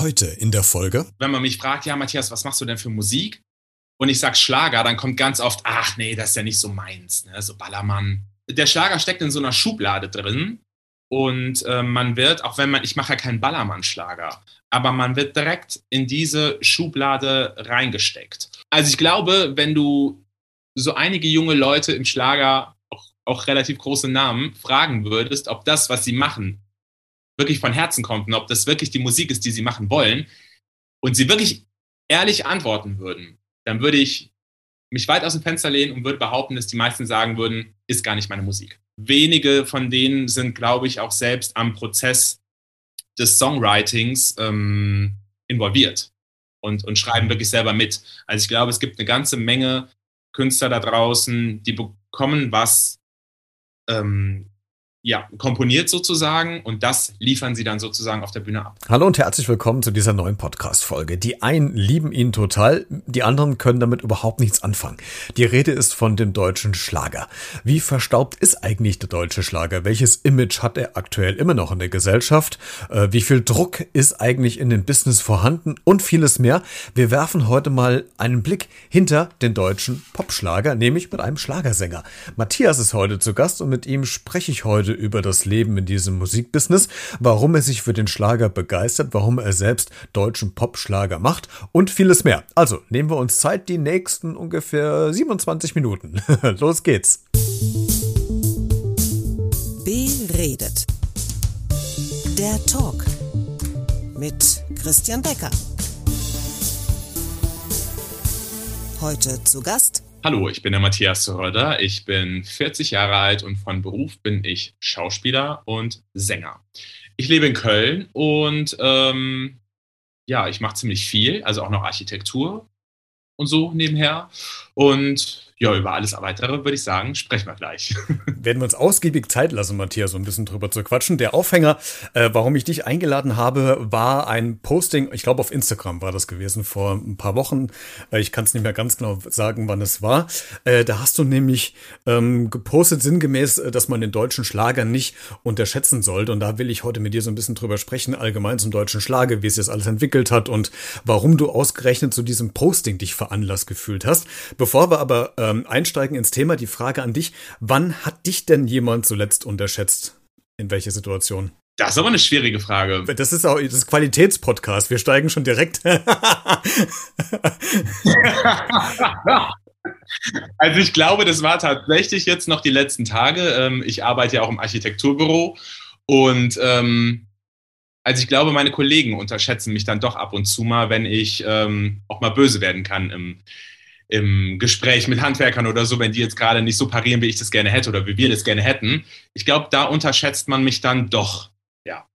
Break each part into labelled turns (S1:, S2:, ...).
S1: Heute in der Folge.
S2: Wenn man mich fragt, ja, Matthias, was machst du denn für Musik? Und ich sag Schlager, dann kommt ganz oft, ach nee, das ist ja nicht so meins, ne? so Ballermann. Der Schlager steckt in so einer Schublade drin und äh, man wird, auch wenn man, ich mache ja keinen Ballermann-Schlager, aber man wird direkt in diese Schublade reingesteckt. Also ich glaube, wenn du so einige junge Leute im Schlager, auch, auch relativ große Namen, fragen würdest, ob das, was sie machen, wirklich von Herzen kommt und ob das wirklich die Musik ist, die sie machen wollen, und sie wirklich ehrlich antworten würden, dann würde ich mich weit aus dem Fenster lehnen und würde behaupten, dass die meisten sagen würden, ist gar nicht meine Musik. Wenige von denen sind, glaube ich, auch selbst am Prozess des Songwritings ähm, involviert und, und schreiben wirklich selber mit. Also ich glaube, es gibt eine ganze Menge Künstler da draußen, die bekommen was ähm, ja, komponiert sozusagen und das liefern sie dann sozusagen auf der Bühne ab.
S1: Hallo und herzlich willkommen zu dieser neuen Podcast-Folge. Die einen lieben ihn total, die anderen können damit überhaupt nichts anfangen. Die Rede ist von dem deutschen Schlager. Wie verstaubt ist eigentlich der deutsche Schlager? Welches Image hat er aktuell immer noch in der Gesellschaft? Äh, wie viel Druck ist eigentlich in dem Business vorhanden? Und vieles mehr. Wir werfen heute mal einen Blick hinter den deutschen Popschlager, nämlich mit einem Schlagersänger. Matthias ist heute zu Gast und mit ihm spreche ich heute heute über das Leben in diesem Musikbusiness, warum er sich für den Schlager begeistert, warum er selbst deutschen Popschlager macht und vieles mehr. Also nehmen wir uns Zeit, die nächsten ungefähr 27 Minuten. Los geht's.
S3: Beredet. Der Talk mit Christian Becker. Heute zu Gast
S2: Hallo, ich bin der Matthias Zerröder. Ich bin 40 Jahre alt und von Beruf bin ich Schauspieler und Sänger. Ich lebe in Köln und ähm, ja, ich mache ziemlich viel, also auch noch Architektur und so nebenher. Und ja, über alles weitere würde ich sagen, sprechen wir gleich.
S1: Werden wir uns ausgiebig Zeit lassen, Matthias, so ein bisschen drüber zu quatschen. Der Aufhänger, äh, warum ich dich eingeladen habe, war ein Posting, ich glaube auf Instagram war das gewesen, vor ein paar Wochen. Äh, ich kann es nicht mehr ganz genau sagen, wann es war. Äh, da hast du nämlich ähm, gepostet sinngemäß, äh, dass man den deutschen Schlager nicht unterschätzen sollte. Und da will ich heute mit dir so ein bisschen drüber sprechen, allgemein zum deutschen Schlager, wie es jetzt alles entwickelt hat und warum du ausgerechnet zu diesem Posting dich veranlasst gefühlt hast. Bevor wir aber äh, ähm, einsteigen ins Thema, die Frage an dich. Wann hat dich denn jemand zuletzt unterschätzt? In welcher Situation?
S2: Das ist aber eine schwierige Frage.
S1: Das ist auch das Qualitätspodcast. Wir steigen schon direkt.
S2: also ich glaube, das war tatsächlich jetzt noch die letzten Tage. Ähm, ich arbeite ja auch im Architekturbüro und ähm, also ich glaube, meine Kollegen unterschätzen mich dann doch ab und zu mal, wenn ich ähm, auch mal böse werden kann im, im Gespräch mit Handwerkern oder so, wenn die jetzt gerade nicht so parieren, wie ich das gerne hätte oder wie wir das gerne hätten. Ich glaube, da unterschätzt man mich dann doch, ja.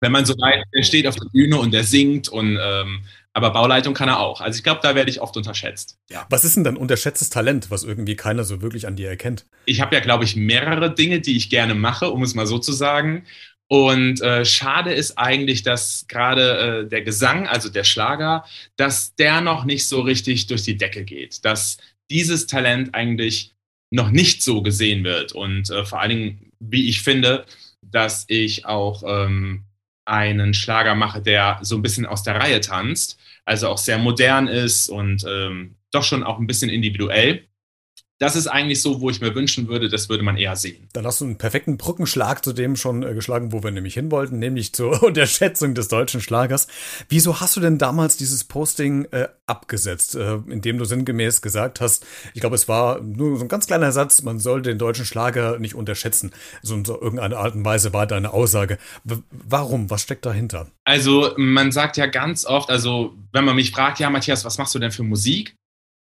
S2: Wenn man so weit, der steht auf der Bühne und der singt und ähm, aber Bauleitung kann er auch. Also ich glaube, da werde ich oft unterschätzt.
S1: Ja. Was ist denn dann unterschätztes Talent, was irgendwie keiner so wirklich an dir erkennt?
S2: Ich habe ja, glaube ich, mehrere Dinge, die ich gerne mache, um es mal so zu sagen. Und äh, schade ist eigentlich, dass gerade äh, der Gesang, also der Schlager, dass der noch nicht so richtig durch die Decke geht. Dass dieses Talent eigentlich noch nicht so gesehen wird. Und äh, vor allen Dingen, wie ich finde, dass ich auch ähm, einen Schlager mache, der so ein bisschen aus der Reihe tanzt, also auch sehr modern ist und ähm, doch schon auch ein bisschen individuell das ist eigentlich so, wo ich mir wünschen würde, das würde man eher sehen.
S1: Dann hast du einen perfekten Brückenschlag zu dem schon äh, geschlagen, wo wir nämlich hin wollten, nämlich zur Unterschätzung des deutschen Schlagers. Wieso hast du denn damals dieses Posting äh, abgesetzt, äh, indem du sinngemäß gesagt hast, ich glaube, es war nur so ein ganz kleiner Satz, man soll den deutschen Schlager nicht unterschätzen. So in so irgendeiner Art und Weise war deine Aussage. W warum? Was steckt dahinter?
S2: Also, man sagt ja ganz oft, also, wenn man mich fragt, ja, Matthias, was machst du denn für Musik?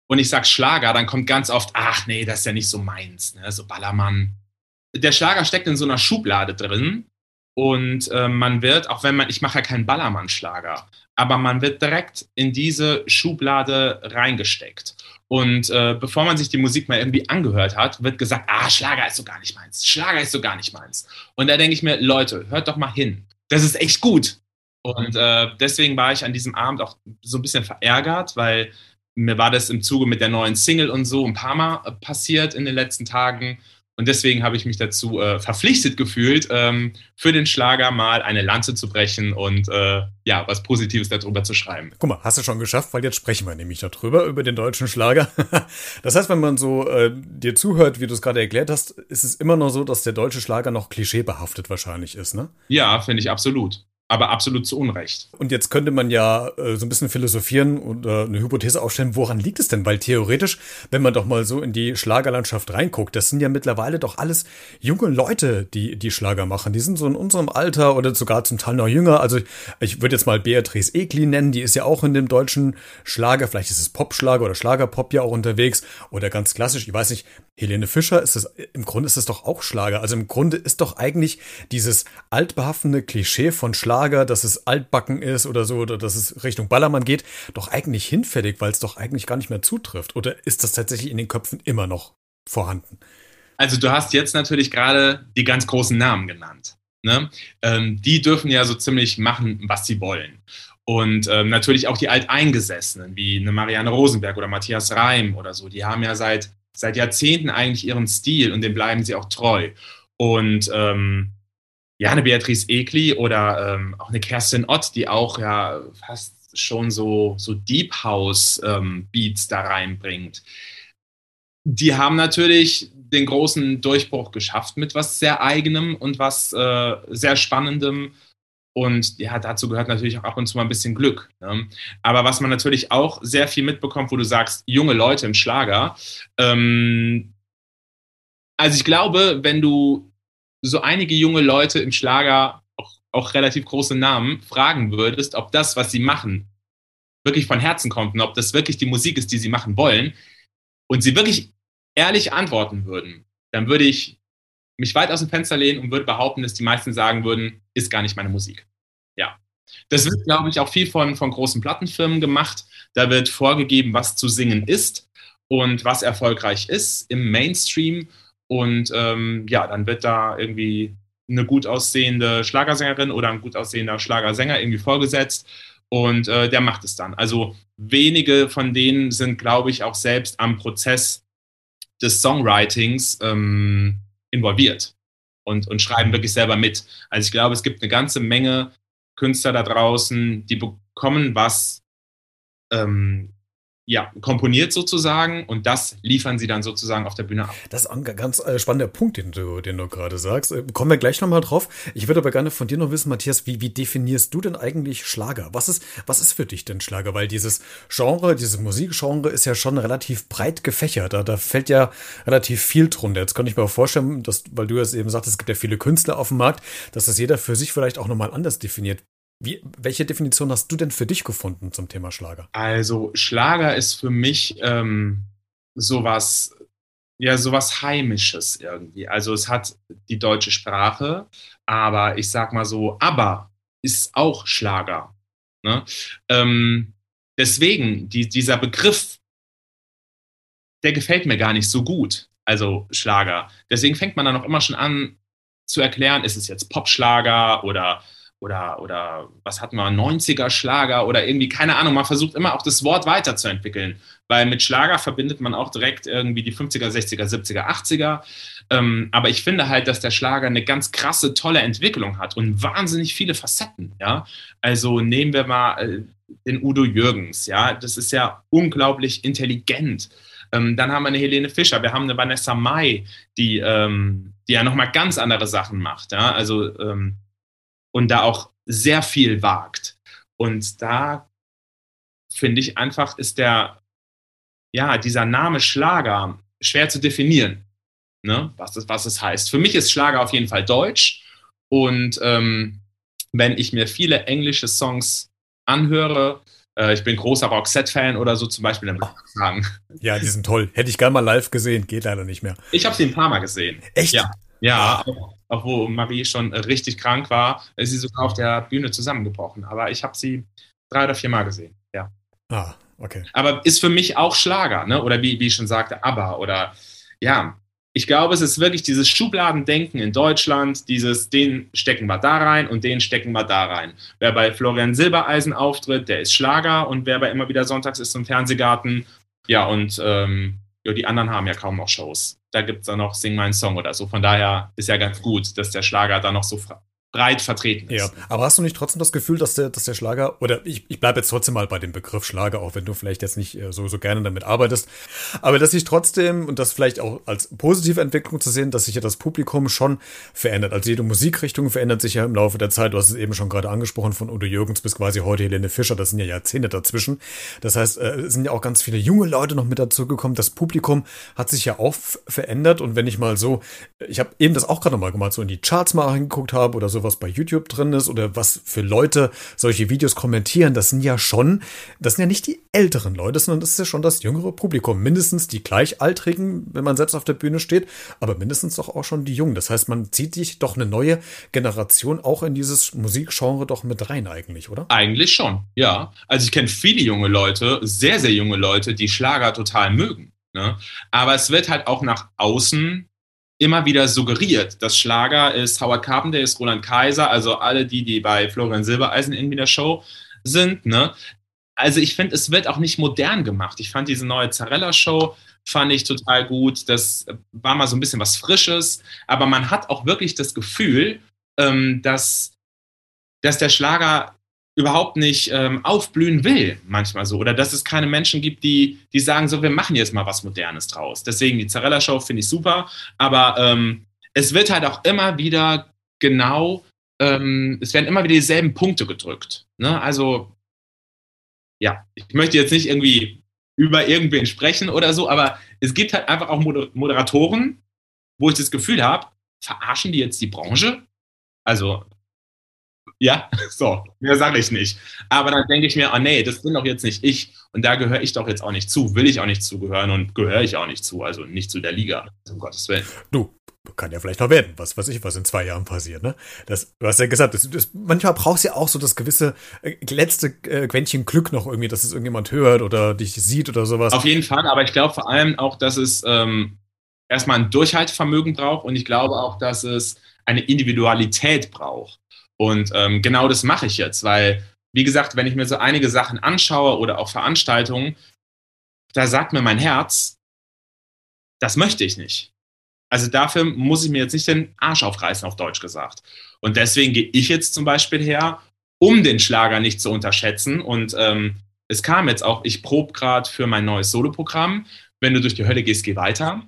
S2: Und ich sag Schlager, dann kommt ganz oft, ach nee, das ist ja nicht so meins, ne? so Ballermann. Der Schlager steckt in so einer Schublade drin und äh, man wird, auch wenn man, ich mache ja keinen Ballermann-Schlager, aber man wird direkt in diese Schublade reingesteckt. Und äh, bevor man sich die Musik mal irgendwie angehört hat, wird gesagt, ah, Schlager ist so gar nicht meins. Schlager ist so gar nicht meins. Und da denke ich mir, Leute, hört doch mal hin. Das ist echt gut. Und äh, deswegen war ich an diesem Abend auch so ein bisschen verärgert, weil mir war das im Zuge mit der neuen Single und so ein paar Mal äh, passiert in den letzten Tagen. Und deswegen habe ich mich dazu äh, verpflichtet gefühlt, ähm, für den Schlager mal eine Lanze zu brechen und äh, ja, was Positives darüber zu schreiben.
S1: Guck mal, hast du schon geschafft, weil jetzt sprechen wir nämlich darüber, über den deutschen Schlager. das heißt, wenn man so äh, dir zuhört, wie du es gerade erklärt hast, ist es immer noch so, dass der deutsche Schlager noch klischeebehaftet wahrscheinlich ist, ne?
S2: Ja, finde ich absolut aber absolut zu Unrecht.
S1: Und jetzt könnte man ja äh, so ein bisschen philosophieren äh, eine Hypothese aufstellen, woran liegt es denn? Weil theoretisch, wenn man doch mal so in die Schlagerlandschaft reinguckt, das sind ja mittlerweile doch alles junge Leute, die die Schlager machen. Die sind so in unserem Alter oder sogar zum Teil noch jünger. Also ich würde jetzt mal Beatrice Egli nennen, die ist ja auch in dem deutschen Schlager, vielleicht ist es Popschlager oder Schlagerpop ja auch unterwegs oder ganz klassisch, ich weiß nicht, Helene Fischer ist es, im Grunde ist es doch auch Schlager. Also im Grunde ist doch eigentlich dieses altbehaftende Klischee von Schlager, dass es altbacken ist oder so, oder dass es Richtung Ballermann geht, doch eigentlich hinfällig, weil es doch eigentlich gar nicht mehr zutrifft. Oder ist das tatsächlich in den Köpfen immer noch vorhanden?
S2: Also du hast jetzt natürlich gerade die ganz großen Namen genannt. Ne? Ähm, die dürfen ja so ziemlich machen, was sie wollen. Und ähm, natürlich auch die Alteingesessenen, wie eine Marianne Rosenberg oder Matthias Reim oder so, die haben ja seit seit Jahrzehnten eigentlich ihren Stil und dem bleiben sie auch treu. Und ähm, ja, eine Beatrice Egli oder ähm, auch eine Kerstin Ott, die auch ja fast schon so, so Deep House ähm, Beats da reinbringt. Die haben natürlich den großen Durchbruch geschafft mit was sehr eigenem und was äh, sehr spannendem und ja, dazu gehört natürlich auch ab und zu mal ein bisschen Glück. Ne? Aber was man natürlich auch sehr viel mitbekommt, wo du sagst, junge Leute im Schlager. Ähm, also ich glaube, wenn du so einige junge Leute im Schlager, auch, auch relativ große Namen, fragen würdest, ob das, was sie machen, wirklich von Herzen kommt und ob das wirklich die Musik ist, die sie machen wollen, und sie wirklich ehrlich antworten würden, dann würde ich mich weit aus dem Fenster lehnen und würde behaupten, dass die meisten sagen würden, ist gar nicht meine Musik. Ja. Das wird, glaube ich, auch viel von, von großen Plattenfirmen gemacht. Da wird vorgegeben, was zu singen ist und was erfolgreich ist im Mainstream. Und ähm, ja, dann wird da irgendwie eine gut aussehende Schlagersängerin oder ein gut aussehender Schlagersänger irgendwie vorgesetzt und äh, der macht es dann. Also wenige von denen sind, glaube ich, auch selbst am Prozess des Songwritings ähm, involviert und, und schreiben wirklich selber mit. Also ich glaube, es gibt eine ganze Menge Künstler da draußen, die bekommen was ähm, ja, komponiert sozusagen und das liefern sie dann sozusagen auf der Bühne ab.
S1: Das ist ein ganz äh, spannender Punkt, den du, den du gerade sagst. Äh, kommen wir gleich nochmal drauf. Ich würde aber gerne von dir noch wissen, Matthias, wie, wie definierst du denn eigentlich Schlager? Was ist, was ist für dich denn Schlager? Weil dieses Genre, dieses Musikgenre ist ja schon relativ breit gefächert. Da, da fällt ja relativ viel drunter. Jetzt kann ich mir auch vorstellen, dass, weil du es eben sagst, es gibt ja viele Künstler auf dem Markt, dass das jeder für sich vielleicht auch nochmal anders definiert. Wie, welche Definition hast du denn für dich gefunden zum Thema Schlager?
S2: Also Schlager ist für mich ähm, sowas, ja, sowas Heimisches irgendwie. Also es hat die deutsche Sprache, aber ich sag mal so, aber ist auch Schlager. Ne? Ähm, deswegen, die, dieser Begriff, der gefällt mir gar nicht so gut. Also Schlager. Deswegen fängt man dann auch immer schon an zu erklären, ist es jetzt Popschlager oder oder, oder was hatten wir, 90er Schlager oder irgendwie, keine Ahnung, man versucht immer auch das Wort weiterzuentwickeln, weil mit Schlager verbindet man auch direkt irgendwie die 50er, 60er, 70er, 80er. Ähm, aber ich finde halt, dass der Schlager eine ganz krasse, tolle Entwicklung hat und wahnsinnig viele Facetten, ja. Also nehmen wir mal äh, den Udo Jürgens, ja, das ist ja unglaublich intelligent. Ähm, dann haben wir eine Helene Fischer, wir haben eine Vanessa Mai, die, ähm, die ja nochmal ganz andere Sachen macht, ja. Also, ähm, und da auch sehr viel wagt. Und da finde ich einfach, ist der, ja, dieser Name Schlager schwer zu definieren, ne? was, das, was es heißt. Für mich ist Schlager auf jeden Fall Deutsch. Und ähm, wenn ich mir viele englische Songs anhöre, äh, ich bin großer Roxette-Fan oder so zum Beispiel, dann würde ich sagen.
S1: Ja, die sind toll. Hätte ich gerne mal live gesehen, geht leider nicht mehr.
S2: Ich habe sie ein paar Mal gesehen.
S1: Echt?
S2: Ja. Ja, auch, auch, wo Marie schon richtig krank war, ist sie sogar auf der Bühne zusammengebrochen. Aber ich habe sie drei oder vier Mal gesehen, ja.
S1: Ah, okay.
S2: Aber ist für mich auch Schlager, ne? Oder wie, wie ich schon sagte, ABBA oder ja. Ich glaube, es ist wirklich dieses Schubladendenken in Deutschland, dieses, den stecken wir da rein und den stecken wir da rein. Wer bei Florian Silbereisen auftritt, der ist Schlager und wer bei immer wieder Sonntags ist zum Fernsehgarten, ja, und ähm, ja, die anderen haben ja kaum noch Shows. Da gibt es dann noch Sing meinen Song oder so. Von daher ist ja ganz gut, dass der Schlager da noch so breit vertreten ist.
S1: Ja, aber hast du nicht trotzdem das Gefühl, dass der, dass der Schlager, oder ich, ich bleibe jetzt trotzdem mal bei dem Begriff Schlager, auch wenn du vielleicht jetzt nicht äh, so, so gerne damit arbeitest, aber dass sich trotzdem, und das vielleicht auch als positive Entwicklung zu sehen, dass sich ja das Publikum schon verändert. Also jede Musikrichtung verändert sich ja im Laufe der Zeit. Du hast es eben schon gerade angesprochen, von Udo Jürgens bis quasi heute Helene Fischer, das sind ja Jahrzehnte dazwischen. Das heißt, äh, es sind ja auch ganz viele junge Leute noch mit dazugekommen. Das Publikum hat sich ja auch verändert und wenn ich mal so, ich habe eben das auch gerade nochmal gemacht, so in die Charts mal reingeguckt habe oder so, so was bei YouTube drin ist oder was für Leute solche Videos kommentieren, das sind ja schon, das sind ja nicht die älteren Leute, sondern das ist ja schon das jüngere Publikum. Mindestens die Gleichaltrigen, wenn man selbst auf der Bühne steht, aber mindestens doch auch schon die Jungen. Das heißt, man zieht sich doch eine neue Generation auch in dieses Musikgenre doch mit rein eigentlich, oder?
S2: Eigentlich schon, ja. Also ich kenne viele junge Leute, sehr, sehr junge Leute, die Schlager total mögen. Ne? Aber es wird halt auch nach außen immer wieder suggeriert. Das Schlager ist Howard Carpenter, ist Roland Kaiser, also alle die, die bei Florian Silbereisen in der Show sind. Ne? Also ich finde, es wird auch nicht modern gemacht. Ich fand diese neue Zarella-Show, fand ich total gut. Das war mal so ein bisschen was Frisches, aber man hat auch wirklich das Gefühl, ähm, dass, dass der Schlager überhaupt nicht ähm, aufblühen will, manchmal so. Oder dass es keine Menschen gibt, die, die sagen, so, wir machen jetzt mal was Modernes draus. Deswegen die Zarella-Show finde ich super, aber ähm, es wird halt auch immer wieder genau, ähm, es werden immer wieder dieselben Punkte gedrückt. Ne? Also, ja, ich möchte jetzt nicht irgendwie über irgendwen sprechen oder so, aber es gibt halt einfach auch Moderatoren, wo ich das Gefühl habe, verarschen die jetzt die Branche? Also ja, so, mehr sage ich nicht. Aber dann denke ich mir, oh nee, das bin doch jetzt nicht ich. Und da gehöre ich doch jetzt auch nicht zu, will ich auch nicht zugehören und gehöre ich auch nicht zu, also nicht zu der Liga, um Gottes Willen.
S1: Du, kann ja vielleicht noch werden, was weiß ich, was in zwei Jahren passiert, ne? Das, du hast ja gesagt, das, das, manchmal brauchst du ja auch so das gewisse äh, letzte äh, Quäntchen Glück noch irgendwie, dass es irgendjemand hört oder dich sieht oder sowas.
S2: Auf jeden Fall, aber ich glaube vor allem auch, dass es ähm, erstmal ein Durchhaltevermögen braucht und ich glaube auch, dass es eine Individualität braucht. Und ähm, genau das mache ich jetzt, weil, wie gesagt, wenn ich mir so einige Sachen anschaue oder auch Veranstaltungen, da sagt mir mein Herz, das möchte ich nicht. Also dafür muss ich mir jetzt nicht den Arsch aufreißen, auf Deutsch gesagt. Und deswegen gehe ich jetzt zum Beispiel her, um den Schlager nicht zu unterschätzen. Und ähm, es kam jetzt auch, ich probe gerade für mein neues Soloprogramm. Wenn du durch die Hölle gehst, geh weiter.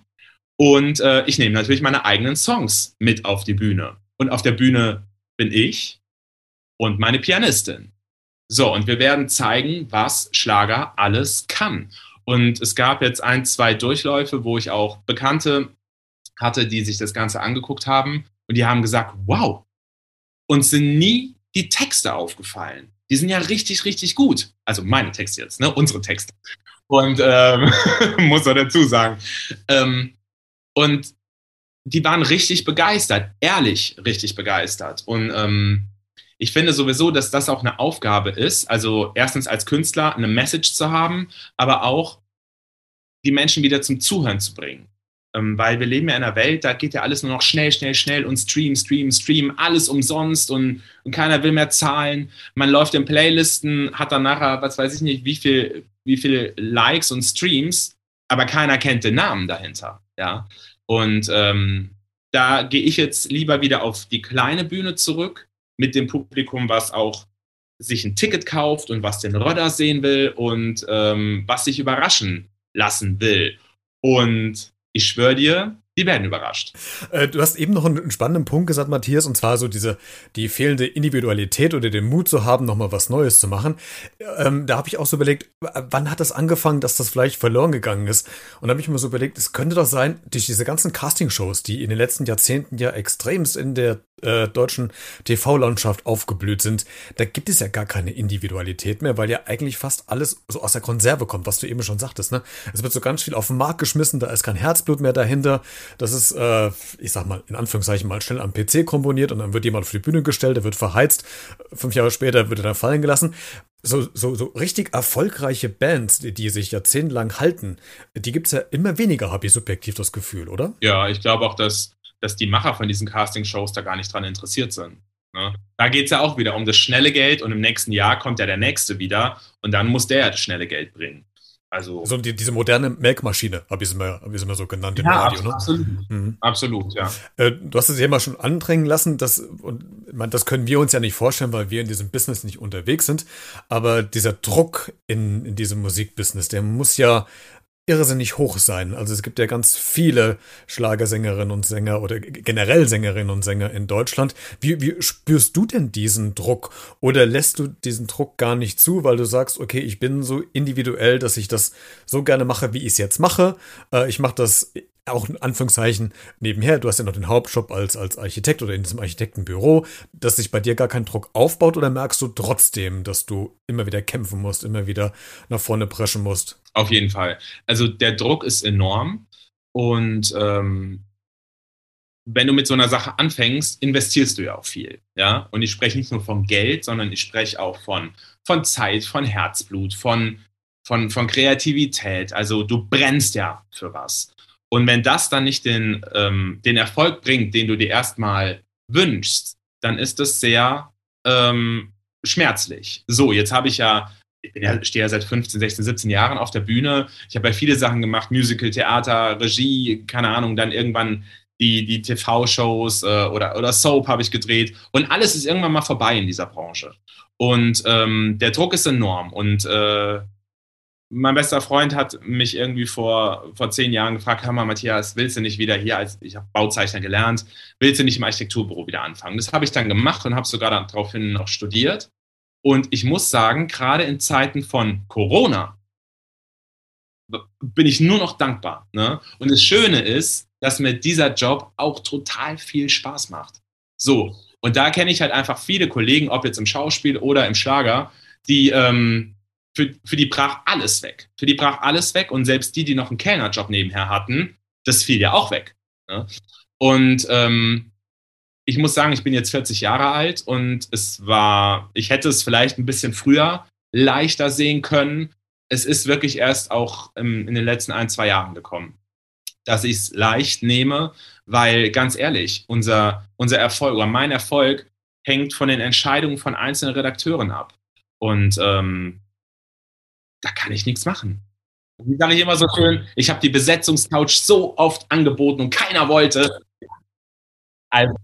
S2: Und äh, ich nehme natürlich meine eigenen Songs mit auf die Bühne. Und auf der Bühne bin ich und meine Pianistin. So, und wir werden zeigen, was Schlager alles kann. Und es gab jetzt ein, zwei Durchläufe, wo ich auch Bekannte hatte, die sich das Ganze angeguckt haben und die haben gesagt, wow, uns sind nie die Texte aufgefallen. Die sind ja richtig, richtig gut. Also meine Texte jetzt, ne? unsere Texte. Und ähm, muss er dazu sagen. Ähm, und die waren richtig begeistert, ehrlich richtig begeistert. Und ähm, ich finde sowieso, dass das auch eine Aufgabe ist. Also erstens als Künstler eine Message zu haben, aber auch die Menschen wieder zum Zuhören zu bringen. Ähm, weil wir leben ja in einer Welt, da geht ja alles nur noch schnell, schnell, schnell und Stream, Stream, Stream, alles umsonst und, und keiner will mehr zahlen. Man läuft in Playlisten, hat dann nachher, was weiß ich nicht, wie viel, wie viele Likes und Streams, aber keiner kennt den Namen dahinter. Ja. Und ähm, da gehe ich jetzt lieber wieder auf die kleine Bühne zurück mit dem Publikum, was auch sich ein Ticket kauft und was den Rodder sehen will und ähm, was sich überraschen lassen will. Und ich schwöre dir, die werden überrascht.
S1: Äh, du hast eben noch einen spannenden Punkt gesagt, Matthias, und zwar so diese, die fehlende Individualität oder den Mut zu haben, nochmal was Neues zu machen. Ähm, da habe ich auch so überlegt, wann hat das angefangen, dass das vielleicht verloren gegangen ist? Und da habe ich mir so überlegt, es könnte doch sein, durch diese ganzen Castingshows, die in den letzten Jahrzehnten ja extremst in der äh, deutschen TV-Landschaft aufgeblüht sind, da gibt es ja gar keine Individualität mehr, weil ja eigentlich fast alles so aus der Konserve kommt, was du eben schon sagtest. Ne? Es wird so ganz viel auf den Markt geschmissen, da ist kein Herzblut mehr dahinter. Das ist, äh, ich sag mal, in Anführungszeichen mal schnell am PC komponiert und dann wird jemand auf die Bühne gestellt, der wird verheizt. Fünf Jahre später wird er dann fallen gelassen. So, so, so richtig erfolgreiche Bands, die, die sich jahrzehntelang halten, die gibt es ja immer weniger, habe ich subjektiv das Gefühl, oder?
S2: Ja, ich glaube auch, dass dass die Macher von diesen Casting-Shows da gar nicht dran interessiert sind. Ne? Da geht es ja auch wieder um das schnelle Geld und im nächsten Jahr kommt ja der nächste wieder und dann muss der ja das schnelle Geld bringen. Also
S1: so die, diese moderne Melkmaschine, habe ich es immer, hab immer so genannt
S2: im ja, Radio. Ne? Absolut, mhm. absolut, ja.
S1: Äh, du hast es ja immer schon andrängen lassen, dass, und man, das können wir uns ja nicht vorstellen, weil wir in diesem Business nicht unterwegs sind. Aber dieser Druck in, in diesem Musikbusiness, der muss ja irrsinnig hoch sein. Also es gibt ja ganz viele Schlagersängerinnen und Sänger oder generell Sängerinnen und Sänger in Deutschland. Wie, wie spürst du denn diesen Druck? Oder lässt du diesen Druck gar nicht zu, weil du sagst, okay, ich bin so individuell, dass ich das so gerne mache, wie ich es jetzt mache. Äh, ich mache das auch in Anführungszeichen nebenher, du hast ja noch den Hauptjob als, als Architekt oder in diesem Architektenbüro, dass sich bei dir gar kein Druck aufbaut oder merkst du trotzdem, dass du immer wieder kämpfen musst, immer wieder nach vorne preschen musst?
S2: Auf jeden Fall. Also der Druck ist enorm und ähm, wenn du mit so einer Sache anfängst, investierst du ja auch viel. Ja? Und ich spreche nicht nur von Geld, sondern ich spreche auch von, von Zeit, von Herzblut, von, von, von Kreativität. Also du brennst ja für was. Und wenn das dann nicht den, ähm, den Erfolg bringt, den du dir erstmal wünschst, dann ist das sehr ähm, schmerzlich. So, jetzt habe ich ja, ich bin ja, stehe ja seit 15, 16, 17 Jahren auf der Bühne. Ich habe ja viele Sachen gemacht, Musical, Theater, Regie, keine Ahnung, dann irgendwann die, die TV-Shows äh, oder, oder Soap habe ich gedreht. Und alles ist irgendwann mal vorbei in dieser Branche. Und ähm, der Druck ist enorm. Und äh, mein bester Freund hat mich irgendwie vor, vor zehn Jahren gefragt, hör mal, Matthias, willst du nicht wieder hier, als ich habe Bauzeichner gelernt, willst du nicht im Architekturbüro wieder anfangen? Das habe ich dann gemacht und habe sogar daraufhin noch studiert. Und ich muss sagen, gerade in Zeiten von Corona bin ich nur noch dankbar. Ne? Und das Schöne ist, dass mir dieser Job auch total viel Spaß macht. So, und da kenne ich halt einfach viele Kollegen, ob jetzt im Schauspiel oder im Schlager, die ähm, für, für die brach alles weg. Für die brach alles weg und selbst die, die noch einen Kellnerjob nebenher hatten, das fiel ja auch weg. Ne? Und ähm, ich muss sagen, ich bin jetzt 40 Jahre alt und es war, ich hätte es vielleicht ein bisschen früher leichter sehen können. Es ist wirklich erst auch im, in den letzten ein, zwei Jahren gekommen, dass ich es leicht nehme, weil ganz ehrlich, unser, unser Erfolg oder mein Erfolg hängt von den Entscheidungen von einzelnen Redakteuren ab. Und ähm, da kann ich nichts machen. Wie sage ich immer so schön, ich habe die Besetzungscouch so oft angeboten und keiner wollte.
S1: Also.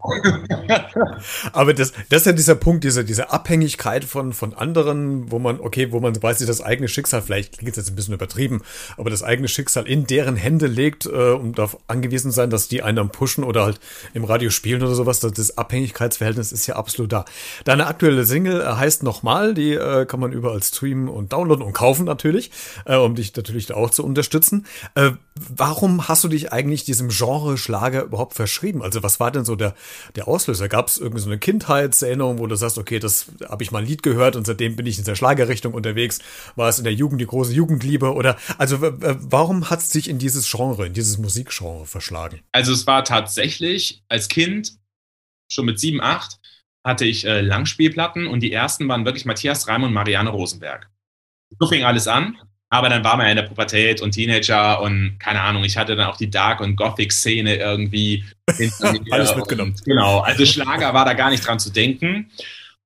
S1: Aber das, das ist ja dieser Punkt, diese, diese Abhängigkeit von, von anderen, wo man, okay, wo man quasi das eigene Schicksal, vielleicht klingt jetzt ein bisschen übertrieben, aber das eigene Schicksal in deren Hände legt äh, und darauf angewiesen sein, dass die einen pushen oder halt im Radio spielen oder sowas. Das, das Abhängigkeitsverhältnis ist ja absolut da. Deine aktuelle Single äh, heißt nochmal, die äh, kann man überall streamen und downloaden und kaufen natürlich, äh, um dich natürlich da auch zu unterstützen. Äh, warum hast du dich eigentlich diesem Genre Schlager überhaupt verschrieben? Also was war denn so der, der Auslöser? Gab es irgendwie so eine Kindheitserinnerung, wo du sagst, okay, das habe ich mal ein Lied gehört und seitdem bin ich in der Schlagerrichtung unterwegs? War es in der Jugend die große Jugendliebe? Oder also warum hat es dich in dieses Genre, in dieses Musikgenre verschlagen?
S2: Also es war tatsächlich als Kind, schon mit sieben, acht, hatte ich äh, Langspielplatten und die ersten waren wirklich Matthias Reim und Marianne Rosenberg. So fing alles an. Aber dann war man ja in der Pubertät und Teenager und keine Ahnung, ich hatte dann auch die Dark- und Gothic-Szene irgendwie.
S1: Alles mitgenommen.
S2: Und, genau, also Schlager war da gar nicht dran zu denken.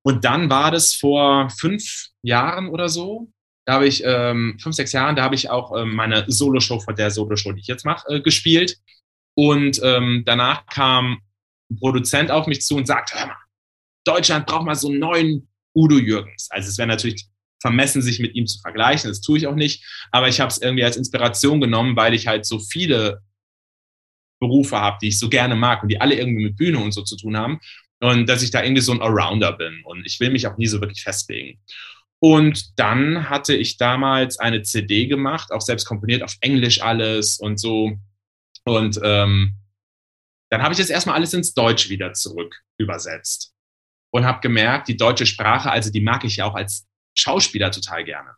S2: Und dann war das vor fünf Jahren oder so, da habe ich, ähm, fünf, sechs Jahren, da habe ich auch ähm, meine Solo-Show von der Solo-Show, die ich jetzt mache, äh, gespielt. Und ähm, danach kam ein Produzent auf mich zu und sagte, hör mal, Deutschland braucht mal so einen neuen Udo Jürgens. Also es wäre natürlich vermessen, sich mit ihm zu vergleichen. Das tue ich auch nicht. Aber ich habe es irgendwie als Inspiration genommen, weil ich halt so viele Berufe habe, die ich so gerne mag und die alle irgendwie mit Bühne und so zu tun haben. Und dass ich da irgendwie so ein Allrounder bin. Und ich will mich auch nie so wirklich festlegen. Und dann hatte ich damals eine CD gemacht, auch selbst komponiert auf Englisch alles und so. Und ähm, dann habe ich das erstmal alles ins Deutsch wieder zurück übersetzt und habe gemerkt, die deutsche Sprache, also die mag ich ja auch als Schauspieler total gerne.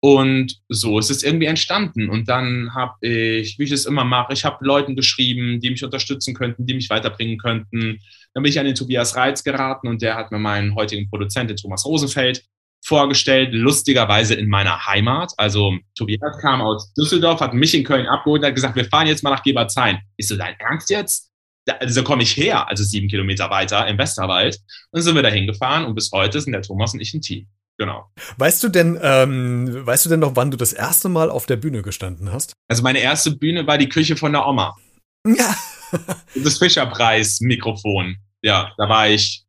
S2: Und so ist es irgendwie entstanden. Und dann habe ich, wie ich es immer mache, ich habe Leuten geschrieben, die mich unterstützen könnten, die mich weiterbringen könnten. Dann bin ich an den Tobias Reitz geraten und der hat mir meinen heutigen Produzenten Thomas Rosenfeld vorgestellt, lustigerweise in meiner Heimat. Also Tobias kam aus Düsseldorf, hat mich in Köln abgeholt und hat gesagt, wir fahren jetzt mal nach Geberzein. Ist so dein Ernst jetzt? Da, also komme ich her, also sieben Kilometer weiter im Westerwald. Und dann sind wir da hingefahren und bis heute sind der Thomas und ich ein Team. Genau.
S1: Weißt du denn, ähm, weißt du denn noch, wann du das erste Mal auf der Bühne gestanden hast?
S2: Also meine erste Bühne war die Küche von der Oma.
S1: Ja.
S2: Das Fischerpreis-Mikrofon. Ja, da war ich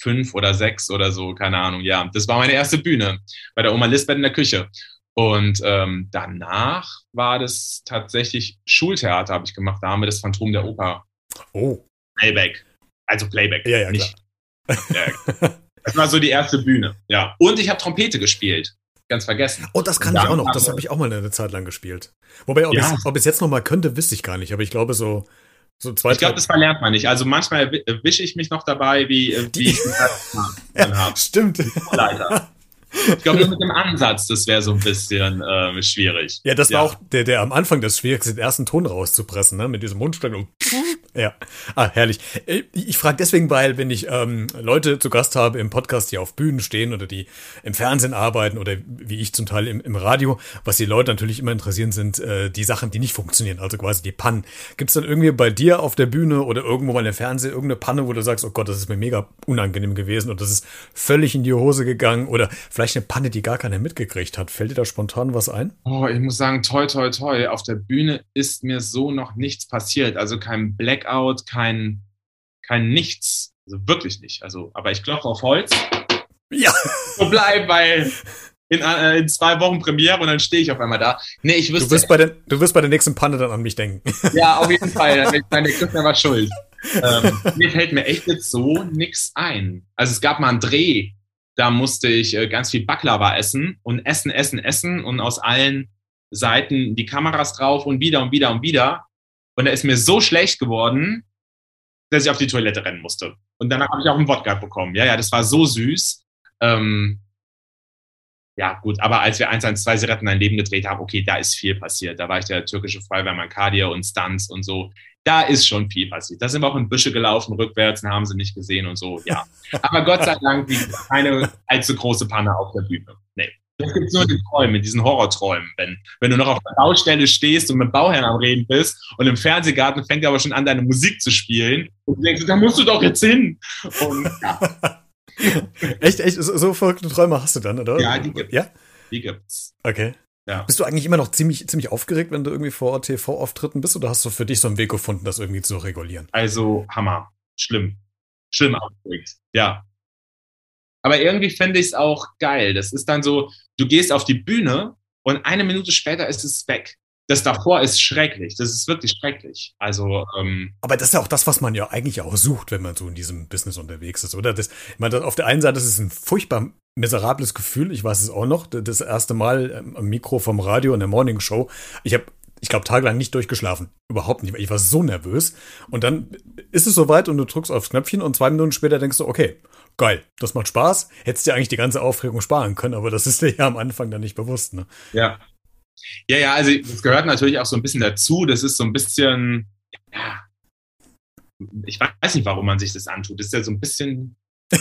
S2: fünf oder sechs oder so, keine Ahnung. Ja, das war meine erste Bühne bei der Oma Lisbeth in der Küche. Und ähm, danach war das tatsächlich Schultheater, habe ich gemacht. Da haben wir das Phantom der Oper.
S1: Oh.
S2: Playback. Also Playback.
S1: Ja, ja,
S2: nicht. Ja, das war so die erste Bühne. Ja. Und ich habe Trompete gespielt. Ganz vergessen.
S1: Oh, das kann ich auch noch. Das habe ich auch mal eine Zeit lang gespielt. Wobei, ob,
S2: Ja.
S1: ich, es jetzt noch mal könnte, wüsste ich gar nicht. Aber ich glaube, so, so zwei,
S2: Ich glaube, das verlernt man nicht. Also manchmal erwi- erwische ich mich noch dabei, wie, äh, wie ich das habe.
S1: Stimmt.
S2: Leider. Ich glaube, nur mit dem Ansatz, das wäre so ein bisschen ähm, schwierig.
S1: Ja, das war
S2: Ja.
S1: auch der, der am Anfang das Schwierigste, den ersten Ton rauszupressen, ne? Mit diesem Mundstand und ja. Ah, herrlich. Äh, Ich frage deswegen, weil wenn ich ähm, Leute zu Gast habe im Podcast, die auf Bühnen stehen oder die im Fernsehen arbeiten oder wie ich zum Teil im, im Radio, was die Leute natürlich immer interessieren, sind äh, die Sachen, die nicht funktionieren, also quasi die Pannen. Gibt es dann irgendwie bei dir auf der Bühne oder irgendwo mal im Fernsehen irgendeine Panne, wo du sagst, oh Gott, das ist mir mega unangenehm gewesen und das ist völlig in die Hose gegangen oder vielleicht eine Panne, die gar keiner mitgekriegt hat. Fällt dir da spontan was ein?
S2: Oh, ich muss sagen, toi, toi, toi. Auf der Bühne ist mir so noch nichts passiert. Also kein Blackout, kein, kein Nichts. Also wirklich nicht. Also, aber ich klopfe auf Holz.
S1: Ja.
S2: So bleib, weil in, äh, in zwei Wochen Premiere und dann stehe ich auf einmal da. Nee, ich
S1: Du
S2: wüsste,
S1: wirst, bei der, du wirst bei der nächsten Panne dann an mich denken.
S2: ja, auf jeden Fall. Ist meine Christian war schuld. Ähm, mir fällt mir echt jetzt so nix ein. Also es gab mal einen Dreh, da musste ich äh, ganz viel Baklava essen und essen, essen, essen und aus allen Seiten die Kameras drauf und wieder und wieder und wieder. Und da ist mir so schlecht geworden, dass ich auf die Toilette rennen musste. Und danach habe ich auch einen Wodka bekommen. Ja, ja, das war so süß. Ähm, ja, gut, aber als wir 112 Sie retten ein Leben gedreht haben, okay, da ist viel passiert. Da war ich der türkische Feuerwehrmann Kadir und Stunts und so. Da ist schon viel passiert. Da sind wir auch in Büsche gelaufen, rückwärts, und haben sie nicht gesehen und so, ja. Aber Gott sei Dank gesagt, keine allzu große Panne auf der Bühne. Nee. Das gibt's nur in den Träumen, in diesen Horrorträumen. Wenn, wenn du noch auf der Baustelle stehst und mit dem Bauherrn am Reden bist und im Fernsehgarten fängt er aber schon an, deine Musik zu spielen und du denkst, da musst du doch jetzt hin. Und ja,
S1: Echt, echt, so, so verrückte Träume hast du dann, oder?
S2: Ja, die gibt's.
S1: Ja?
S2: die gibt's.
S1: Okay.
S2: Ja.
S1: Bist du eigentlich immer noch ziemlich, ziemlich aufgeregt, wenn du irgendwie vor TV-Auftritten bist, oder hast du für dich so einen Weg gefunden, das irgendwie zu regulieren?
S2: Also Hammer. Schlimm. Schlimm aufgeregt. Ja. Aber irgendwie fände ich es auch geil. Das ist dann so, du gehst auf die Bühne und eine Minute später ist es weg. Das davor ist schrecklich. Das ist wirklich schrecklich. Also, ähm,
S1: Aber das ist ja auch das, was man ja eigentlich auch sucht, wenn man so in diesem Business unterwegs ist, oder? Das, ich meine, auf der einen Seite ist es ein furchtbar miserables Gefühl. Ich weiß es auch noch. Das erste Mal ähm, am Mikro vom Radio in der Morning Show. Ich habe, ich glaube, tagelang nicht durchgeschlafen. Überhaupt nicht. Ich war so nervös. Und dann ist es soweit und du drückst aufs Knöpfchen und zwei Minuten später denkst du, okay, geil, das macht Spaß. Hättest dir eigentlich die ganze Aufregung sparen können, aber das ist dir ja am Anfang dann nicht bewusst, ne?
S2: ja. Ja, ja, also das gehört natürlich auch so ein bisschen dazu. Das ist so ein bisschen, ja, ich weiß nicht, warum man sich das antut. Das ist ja so ein bisschen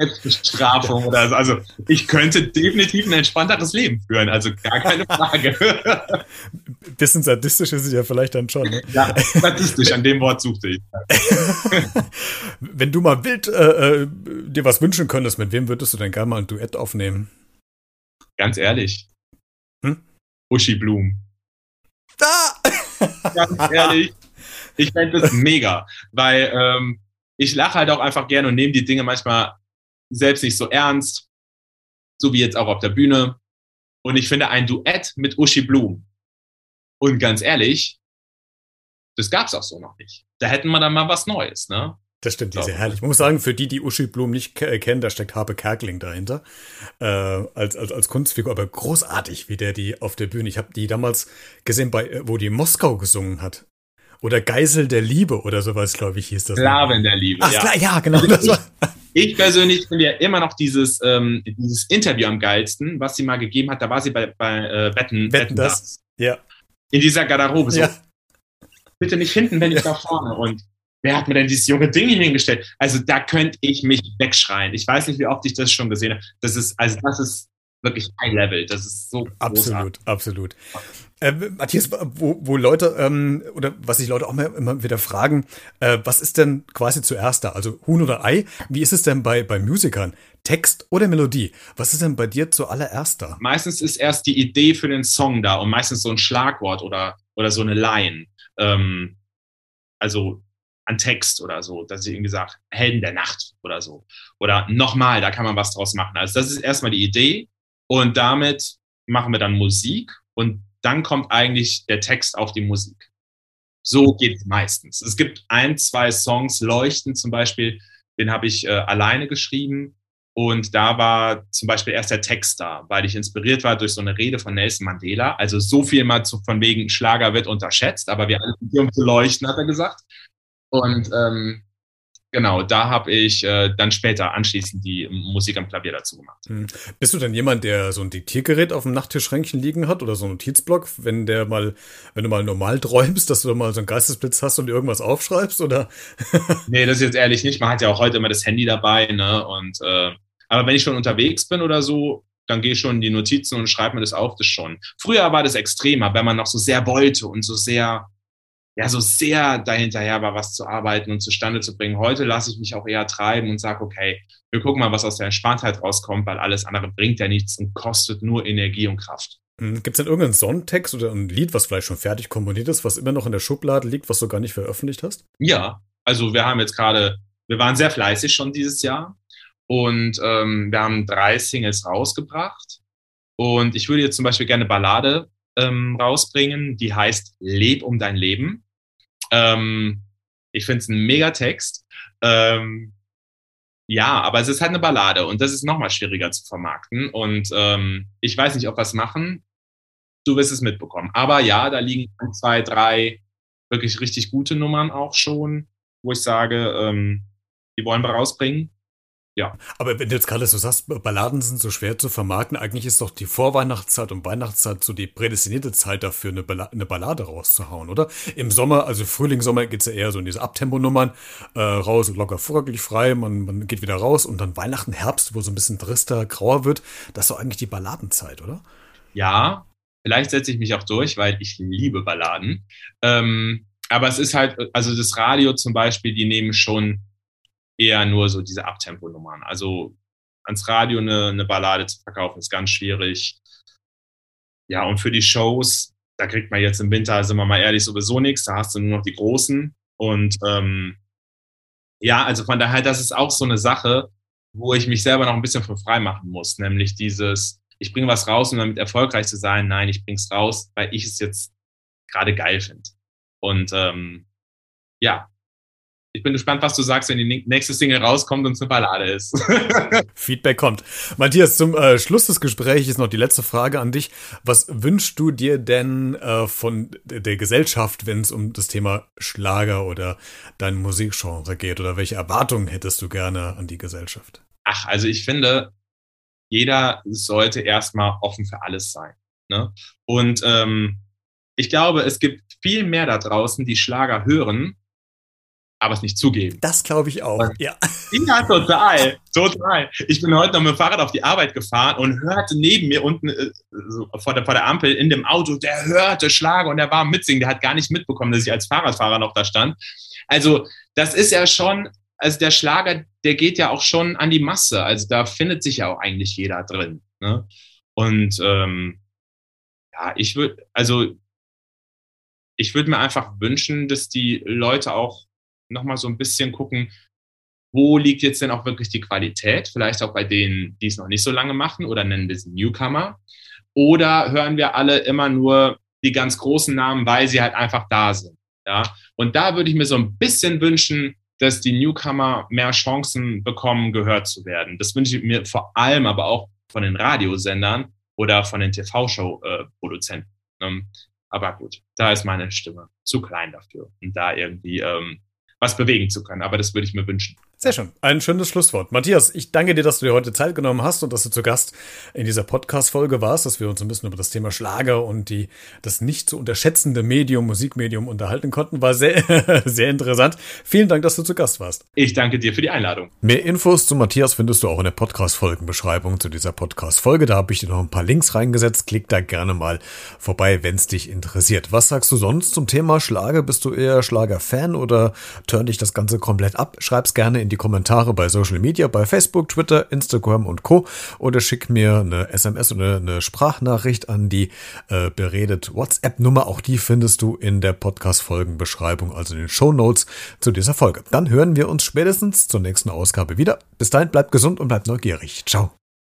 S2: Selbstbestrafung oder so. Also ich könnte definitiv ein entspannteres Leben führen, also gar keine Frage.
S1: Bisschen sadistisch ist es ja vielleicht dann schon, ne?
S2: ja, statistisch, an dem Wort suchte ich.
S1: Wenn du mal wild äh, äh, dir was wünschen könntest, mit wem würdest du denn gerne mal ein Duett aufnehmen?
S2: Ganz ehrlich.
S1: Hm?
S2: Uschi Blum.
S1: Da!
S2: Ganz ehrlich. Ich fände das mega, weil ähm, ich lache halt auch einfach gerne und nehme die Dinge manchmal selbst nicht so ernst, so wie jetzt auch auf der Bühne. Und ich finde ein Duett mit Uschi Blum. Und ganz ehrlich, das gab's auch so noch nicht. Da hätten wir dann mal was Neues, ne?
S1: Das stimmt, die ist ja herrlich. Ich muss sagen, für die, die Uschi Blum nicht äh, kennen, da steckt Harpe Kerkeling dahinter. Äh, als, als, als Kunstfigur, aber großartig, wie der die auf der Bühne. Ich habe die damals gesehen, bei, äh, wo die Moskau gesungen hat. Oder Geisel der Liebe oder sowas, glaube ich, hieß das.
S2: Sklaven der Liebe.
S1: Ach,
S2: ja.
S1: klar, ja, genau. Das war,
S2: Ich persönlich finde ja immer noch dieses, ähm, dieses Interview am geilsten, was sie mal gegeben hat. Da war sie bei, bei äh, Wetten,
S1: Wetten, das. ja.
S2: In dieser Garderobe. So,
S1: ja.
S2: bitte nicht hinten, wenn ich da vorne. Und wer hat mir denn dieses junge Ding hier hingestellt? Also da könnte ich mich wegschreien. Ich weiß nicht, wie oft ich das schon gesehen habe. Das ist, also das ist wirklich High Level. Das ist so großartig.
S1: Absolut, absolut. Äh, Matthias, wo, wo Leute, ähm, oder was sich Leute auch mal, immer wieder fragen, äh, was ist denn quasi zuerst da? Also Huhn oder Ei? Wie ist es denn bei, bei Musikern? Text oder Melodie. Was ist denn bei dir zuallererst da?
S2: Meistens ist erst die Idee für den Song da und meistens so ein Schlagwort oder, oder so eine Line. Ähm, also an Text oder so, dass ich irgendwie sage, Helden der Nacht oder so. Oder nochmal, da kann man was draus machen. Also das ist erstmal die Idee und damit machen wir dann Musik und dann kommt eigentlich der Text auf die Musik. So geht es meistens. Es gibt ein, zwei Songs, Leuchten zum Beispiel, den habe ich äh, alleine geschrieben. Und da war zum Beispiel erst der Text da, weil ich inspiriert war durch so eine Rede von Nelson Mandela. Also so viel mal zu, von wegen Schlager wird unterschätzt, aber wir alle sind hier, um zu leuchten, hat er gesagt. Und ähm, Genau, da habe ich äh, dann später anschließend die Musik am Klavier dazu gemacht. Hm.
S1: Bist du denn jemand, der so ein Diktiergerät auf dem Nachttischschränkchen liegen hat oder so ein Notizblock, wenn der mal, wenn du mal normal träumst, dass du mal so einen Geistesblitz hast und irgendwas aufschreibst oder?
S2: nee, das ist jetzt ehrlich nicht. Man hat ja auch heute immer das Handy dabei, ne? Und äh, aber wenn ich schon unterwegs bin oder so, dann gehe ich schon in die Notizen und schreibe mir das auf, das schon. Früher war das extremer, wenn man noch so sehr wollte und so sehr ja so sehr dahinterher war, was zu arbeiten und zustande zu bringen. Heute lasse ich mich auch eher treiben und sage, okay, wir gucken mal, was aus der Entspanntheit rauskommt, weil alles andere bringt ja nichts und kostet nur Energie und Kraft.
S1: Hm, Gibt es denn irgendeinen Songtext oder ein Lied, was vielleicht schon fertig komponiert ist, was immer noch in der Schublade liegt, was du gar nicht veröffentlicht hast?
S2: Ja, also wir haben jetzt gerade, wir waren sehr fleißig schon dieses Jahr und ähm, wir haben drei Singles rausgebracht. Und ich würde jetzt zum Beispiel gerne Ballade ähm, rausbringen, die heißt Leb um dein Leben. Ähm, ich finde es ein Megatext. Ähm, ja, aber es ist halt eine Ballade und das ist nochmal schwieriger zu vermarkten. Und ähm, ich weiß nicht, ob wir es machen. Du wirst es mitbekommen. Aber ja, da liegen zwei, drei wirklich richtig gute Nummern auch schon, wo ich sage, ähm, die wollen wir rausbringen ja.
S1: Aber wenn du jetzt gerade so sagst, Balladen sind so schwer zu vermarkten, eigentlich ist doch die Vorweihnachtszeit und Weihnachtszeit so die prädestinierte Zeit dafür, eine, Ballade, eine Ballade rauszuhauen, oder? Im Sommer, also Frühling, Sommer geht's ja eher so in diese Abtemponummern, äh, raus, locker, fröhlich, frei, man, man geht wieder raus und dann Weihnachten, Herbst, wo so ein bisschen trister, grauer wird, das ist doch eigentlich die Balladenzeit, oder?
S2: Ja, vielleicht setze ich mich auch durch, weil ich liebe Balladen. Ähm, aber es ist halt, also das Radio zum Beispiel, die nehmen schon eher nur so diese Abtempo-Nummern. Also ans Radio eine, eine Ballade zu verkaufen, ist ganz schwierig. Ja, und für die Shows, da kriegt man jetzt im Winter, sind wir mal ehrlich, sowieso nichts. Da hast du nur noch die Großen. Und ähm, ja, also von daher, das ist auch so eine Sache, wo ich mich selber noch ein bisschen von frei machen muss. Nämlich dieses, ich bringe was raus, um damit erfolgreich zu sein. Nein, ich bringe es raus, weil ich es jetzt gerade geil finde. Und ähm, ja, ich bin gespannt, was du sagst, wenn die nächste Single rauskommt und es eine Ballade ist.
S1: Feedback kommt. Matthias, zum äh, Schluss des Gesprächs noch die letzte Frage an dich. Was wünschst du dir denn äh, von der Gesellschaft, wenn es um das Thema Schlager oder dein Musikgenre geht? Oder welche Erwartungen hättest du gerne an die Gesellschaft?
S2: Ach, also ich finde, jeder sollte erstmal offen für alles sein. Ne? Und ähm, ich glaube, es gibt viel mehr da draußen, die Schlager hören aber es nicht zugeben.
S1: Das glaube ich auch,
S2: ja. Ja, total, total. Ich bin heute noch mit dem Fahrrad auf die Arbeit gefahren und hörte neben mir unten äh, so vor, der, vor der Ampel in dem Auto, der hörte Schlager und der war mitsingen, der hat gar nicht mitbekommen, dass ich als Fahrradfahrer noch da stand. Also das ist ja schon, also der Schlager, der geht ja auch schon an die Masse. Also da findet sich ja auch eigentlich jeder drin. Ne? Und ähm, ja, ich würde, also ich würde mir einfach wünschen, dass die Leute auch nochmal so ein bisschen gucken, wo liegt jetzt denn auch wirklich die Qualität? Vielleicht auch bei denen, die es noch nicht so lange machen oder nennen wir sie Newcomer. Oder hören wir alle immer nur die ganz großen Namen, weil sie halt einfach da sind. Ja? Und da würde ich mir so ein bisschen wünschen, dass die Newcomer mehr Chancen bekommen, gehört zu werden. Das wünsche ich mir vor allem aber auch von den Radiosendern oder von den TV-Show-Produzenten. Ähm, aber gut, da ist meine Stimme zu klein dafür. Und da irgendwie ähm, was bewegen zu können. Aber das würde ich mir wünschen.
S1: Sehr schön. Ein schönes Schlusswort. Matthias, ich danke dir, dass du dir heute Zeit genommen hast und dass du zu Gast in dieser Podcast-Folge warst, dass wir uns ein bisschen über das Thema Schlager und die, das nicht zu unterschätzende Medium, Musikmedium unterhalten konnten. War sehr, sehr interessant. Vielen Dank, dass du zu Gast warst.
S2: Ich danke dir für die Einladung.
S1: Mehr Infos zu Matthias findest du auch in der Podcast-Folgenbeschreibung zu dieser Podcast-Folge. Da habe ich dir noch ein paar Links reingesetzt. Klick da gerne mal vorbei, wenn es dich interessiert. Was sagst du sonst zum Thema Schlager? Bist du eher Schlager-Fan oder turn dich das Ganze komplett ab? Schreib's gerne in in die Kommentare bei Social Media, bei Facebook, Twitter, Instagram und Co. Oder schick mir eine SMS oder eine Sprachnachricht an die äh, beredet WhatsApp-Nummer. Auch die findest du in der Podcast-Folgenbeschreibung, also in den Show Notes zu dieser Folge. Dann hören wir uns spätestens zur nächsten Ausgabe wieder. Bis dahin, bleib gesund und bleib neugierig. Ciao.